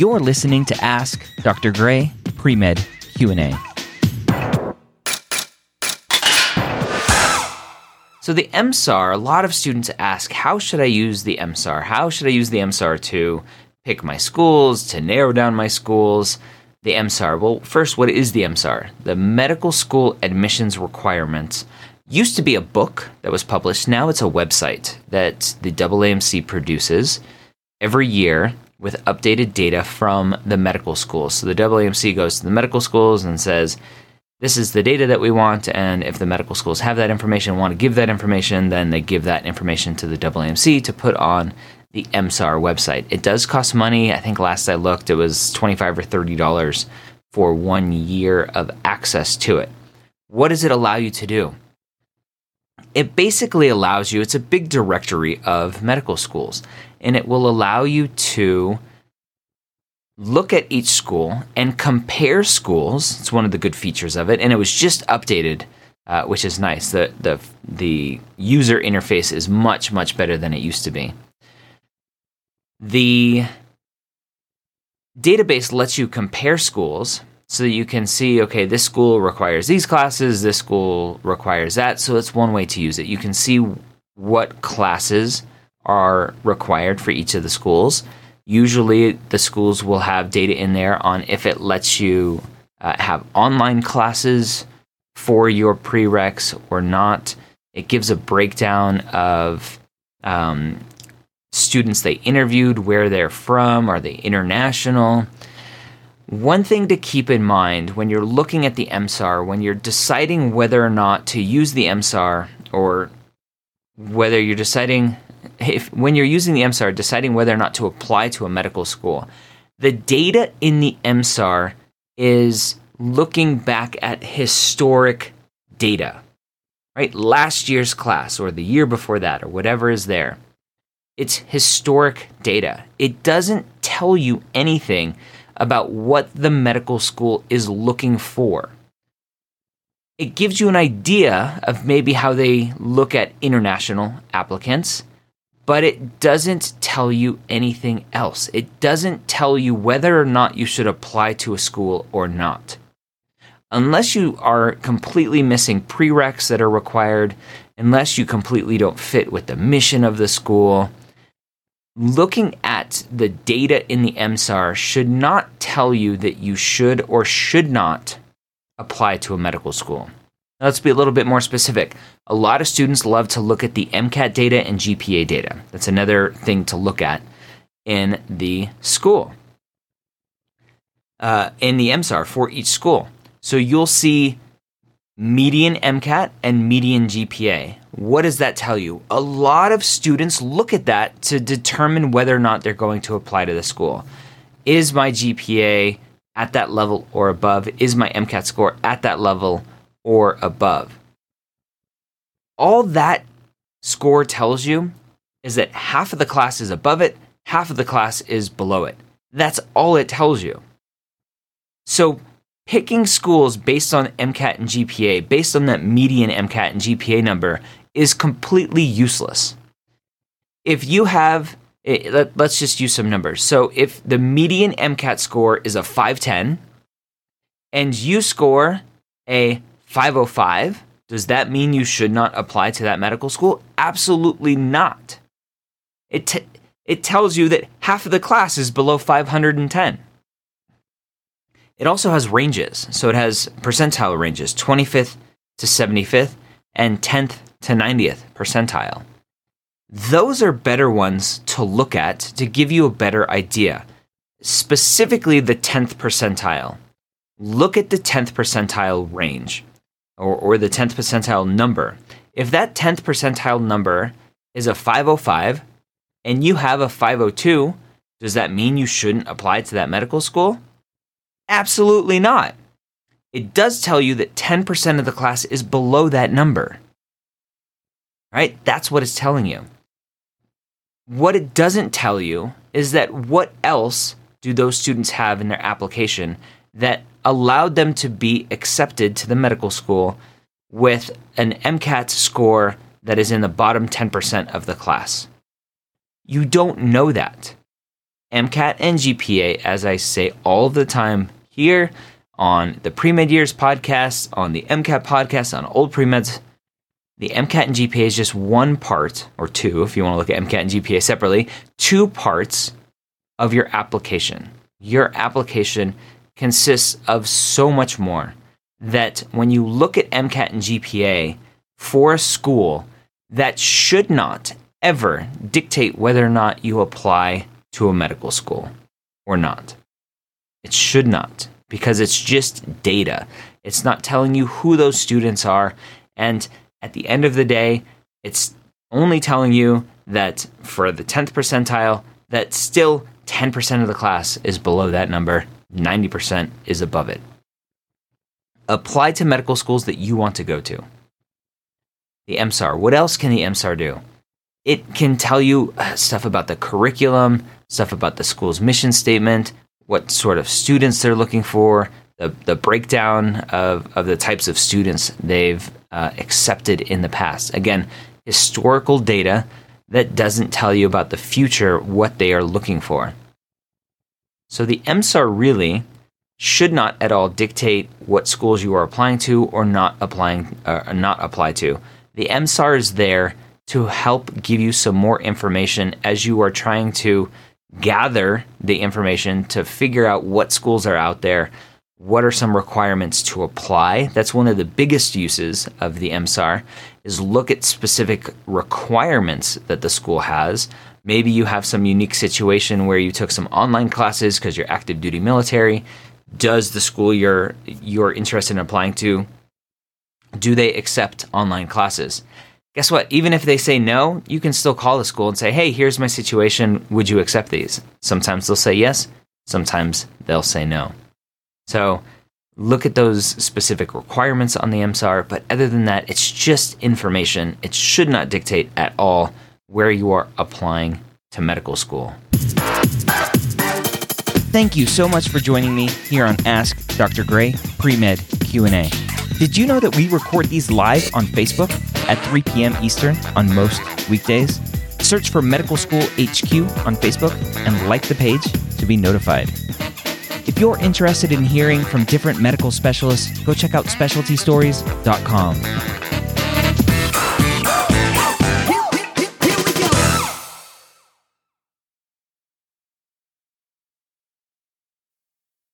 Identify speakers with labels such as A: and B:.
A: You're listening to Ask Dr. Gray Pre-Med Q&A. So the MSAR, a lot of students ask, how should I use the MSAR? How should I use the MSAR to pick my schools, to narrow down my schools? The MSAR. Well, first, what is the MSAR? The Medical School Admissions Requirements used to be a book that was published. Now it's a website that the AAMC produces every year with updated data from the medical schools. So the AAMC goes to the medical schools and says, this is the data that we want, and if the medical schools have that information, want to give that information, then they give that information to the AAMC to put on the MSAR website. It does cost money. I think last I looked, it was 25 or thirty dollars for one year of access to it. What does it allow you to do? It basically allows you. It's a big directory of medical schools, and it will allow you to look at each school and compare schools. It's one of the good features of it, and it was just updated, uh, which is nice. the the The user interface is much much better than it used to be. The database lets you compare schools so you can see okay this school requires these classes this school requires that so it's one way to use it you can see what classes are required for each of the schools Usually, the schools will have data in there on if it lets you uh, have online classes for your prereqs or not. It gives a breakdown of um, students they interviewed, where they're from, are they international? One thing to keep in mind when you're looking at the MSAR, when you're deciding whether or not to use the MSAR or whether you're deciding if when you're using the MSAR, deciding whether or not to apply to a medical school, the data in the MSAR is looking back at historic data, right? Last year's class or the year before that or whatever is there. It's historic data. It doesn't tell you anything about what the medical school is looking for. It gives you an idea of maybe how they look at international applicants but it doesn't tell you anything else. It doesn't tell you whether or not you should apply to a school or not. Unless you are completely missing prereqs that are required, unless you completely don't fit with the mission of the school, looking the data in the MSAR should not tell you that you should or should not apply to a medical school. Now, let's be a little bit more specific. A lot of students love to look at the MCAT data and GPA data. That's another thing to look at in the school, uh, in the MSAR for each school. So you'll see median MCAT and median GPA. What does that tell you? A lot of students look at that to determine whether or not they're going to apply to the school. Is my GPA at that level or above? Is my MCAT score at that level or above. All that score tells you is that half of the class is above it, half of the class is below it. That's all it tells you. So, picking schools based on MCAT and GPA, based on that median MCAT and GPA number, is completely useless. If you have, eh, let's just use some numbers. So, if the median MCAT score is a 510 and you score a 505, does that mean you should not apply to that medical school? Absolutely not. It, t- it tells you that half of the class is below 510. It also has ranges. So it has percentile ranges 25th to 75th and 10th to 90th percentile. Those are better ones to look at to give you a better idea. Specifically, the 10th percentile. Look at the 10th percentile range or, or the 10th percentile number. If that 10th percentile number is a 505 and you have a 502, does that mean you shouldn't apply to that medical school? Absolutely not. It does tell you that 10% of the class is below that number. Right? That's what it's telling you. What it doesn't tell you is that what else do those students have in their application that allowed them to be accepted to the medical school with an MCAT score that is in the bottom 10% of the class. You don't know that. MCAT and GPA, as I say all the time here on the pre med years podcast, on the MCAT podcast, on old pre meds. The MCAT and GPA is just one part, or two, if you want to look at MCAT and GPA separately, two parts of your application. Your application consists of so much more that when you look at MCAT and GPA for a school, that should not ever dictate whether or not you apply to a medical school or not. It should not, because it's just data. It's not telling you who those students are. And at the end of the day, it's only telling you that for the 10th percentile, that still 10% of the class is below that number, 90% is above it. Apply to medical schools that you want to go to. The MSAR. What else can the MSAR do? It can tell you uh, stuff about the curriculum, stuff about the school's mission statement, what sort of students they're looking for, the, the breakdown of, of the types of students they've uh, accepted in the past. Again, historical data that doesn't tell you about the future, what they are looking for. So the MSAR really should not at all dictate what schools you are applying to or not applying uh, not apply to. The MSAR is there to help give you some more information as you are trying to gather the information to figure out what schools are out there, what are some requirements to apply. That's one of the biggest uses of the MSAR is look at specific requirements that the school has. Maybe you have some unique situation where you took some online classes because you're active duty military. Does the school you're you're interested in applying to do they accept online classes? Guess what? Even if they say no, you can still call the school and say, hey, here's my situation. Would you accept these? Sometimes they'll say yes, sometimes they'll say no. So look at those specific requirements on the MSAR, but other than that, it's just information. It should not dictate at all where you are applying to medical school. Thank you so much for joining me here on Ask Dr. Gray Pre-Med Q&A. Did you know that we record these live on Facebook at 3 p.m. Eastern on most weekdays? Search for Medical School HQ on Facebook and like the page to be notified. If you're interested in hearing from different medical specialists, go check out specialtystories.com.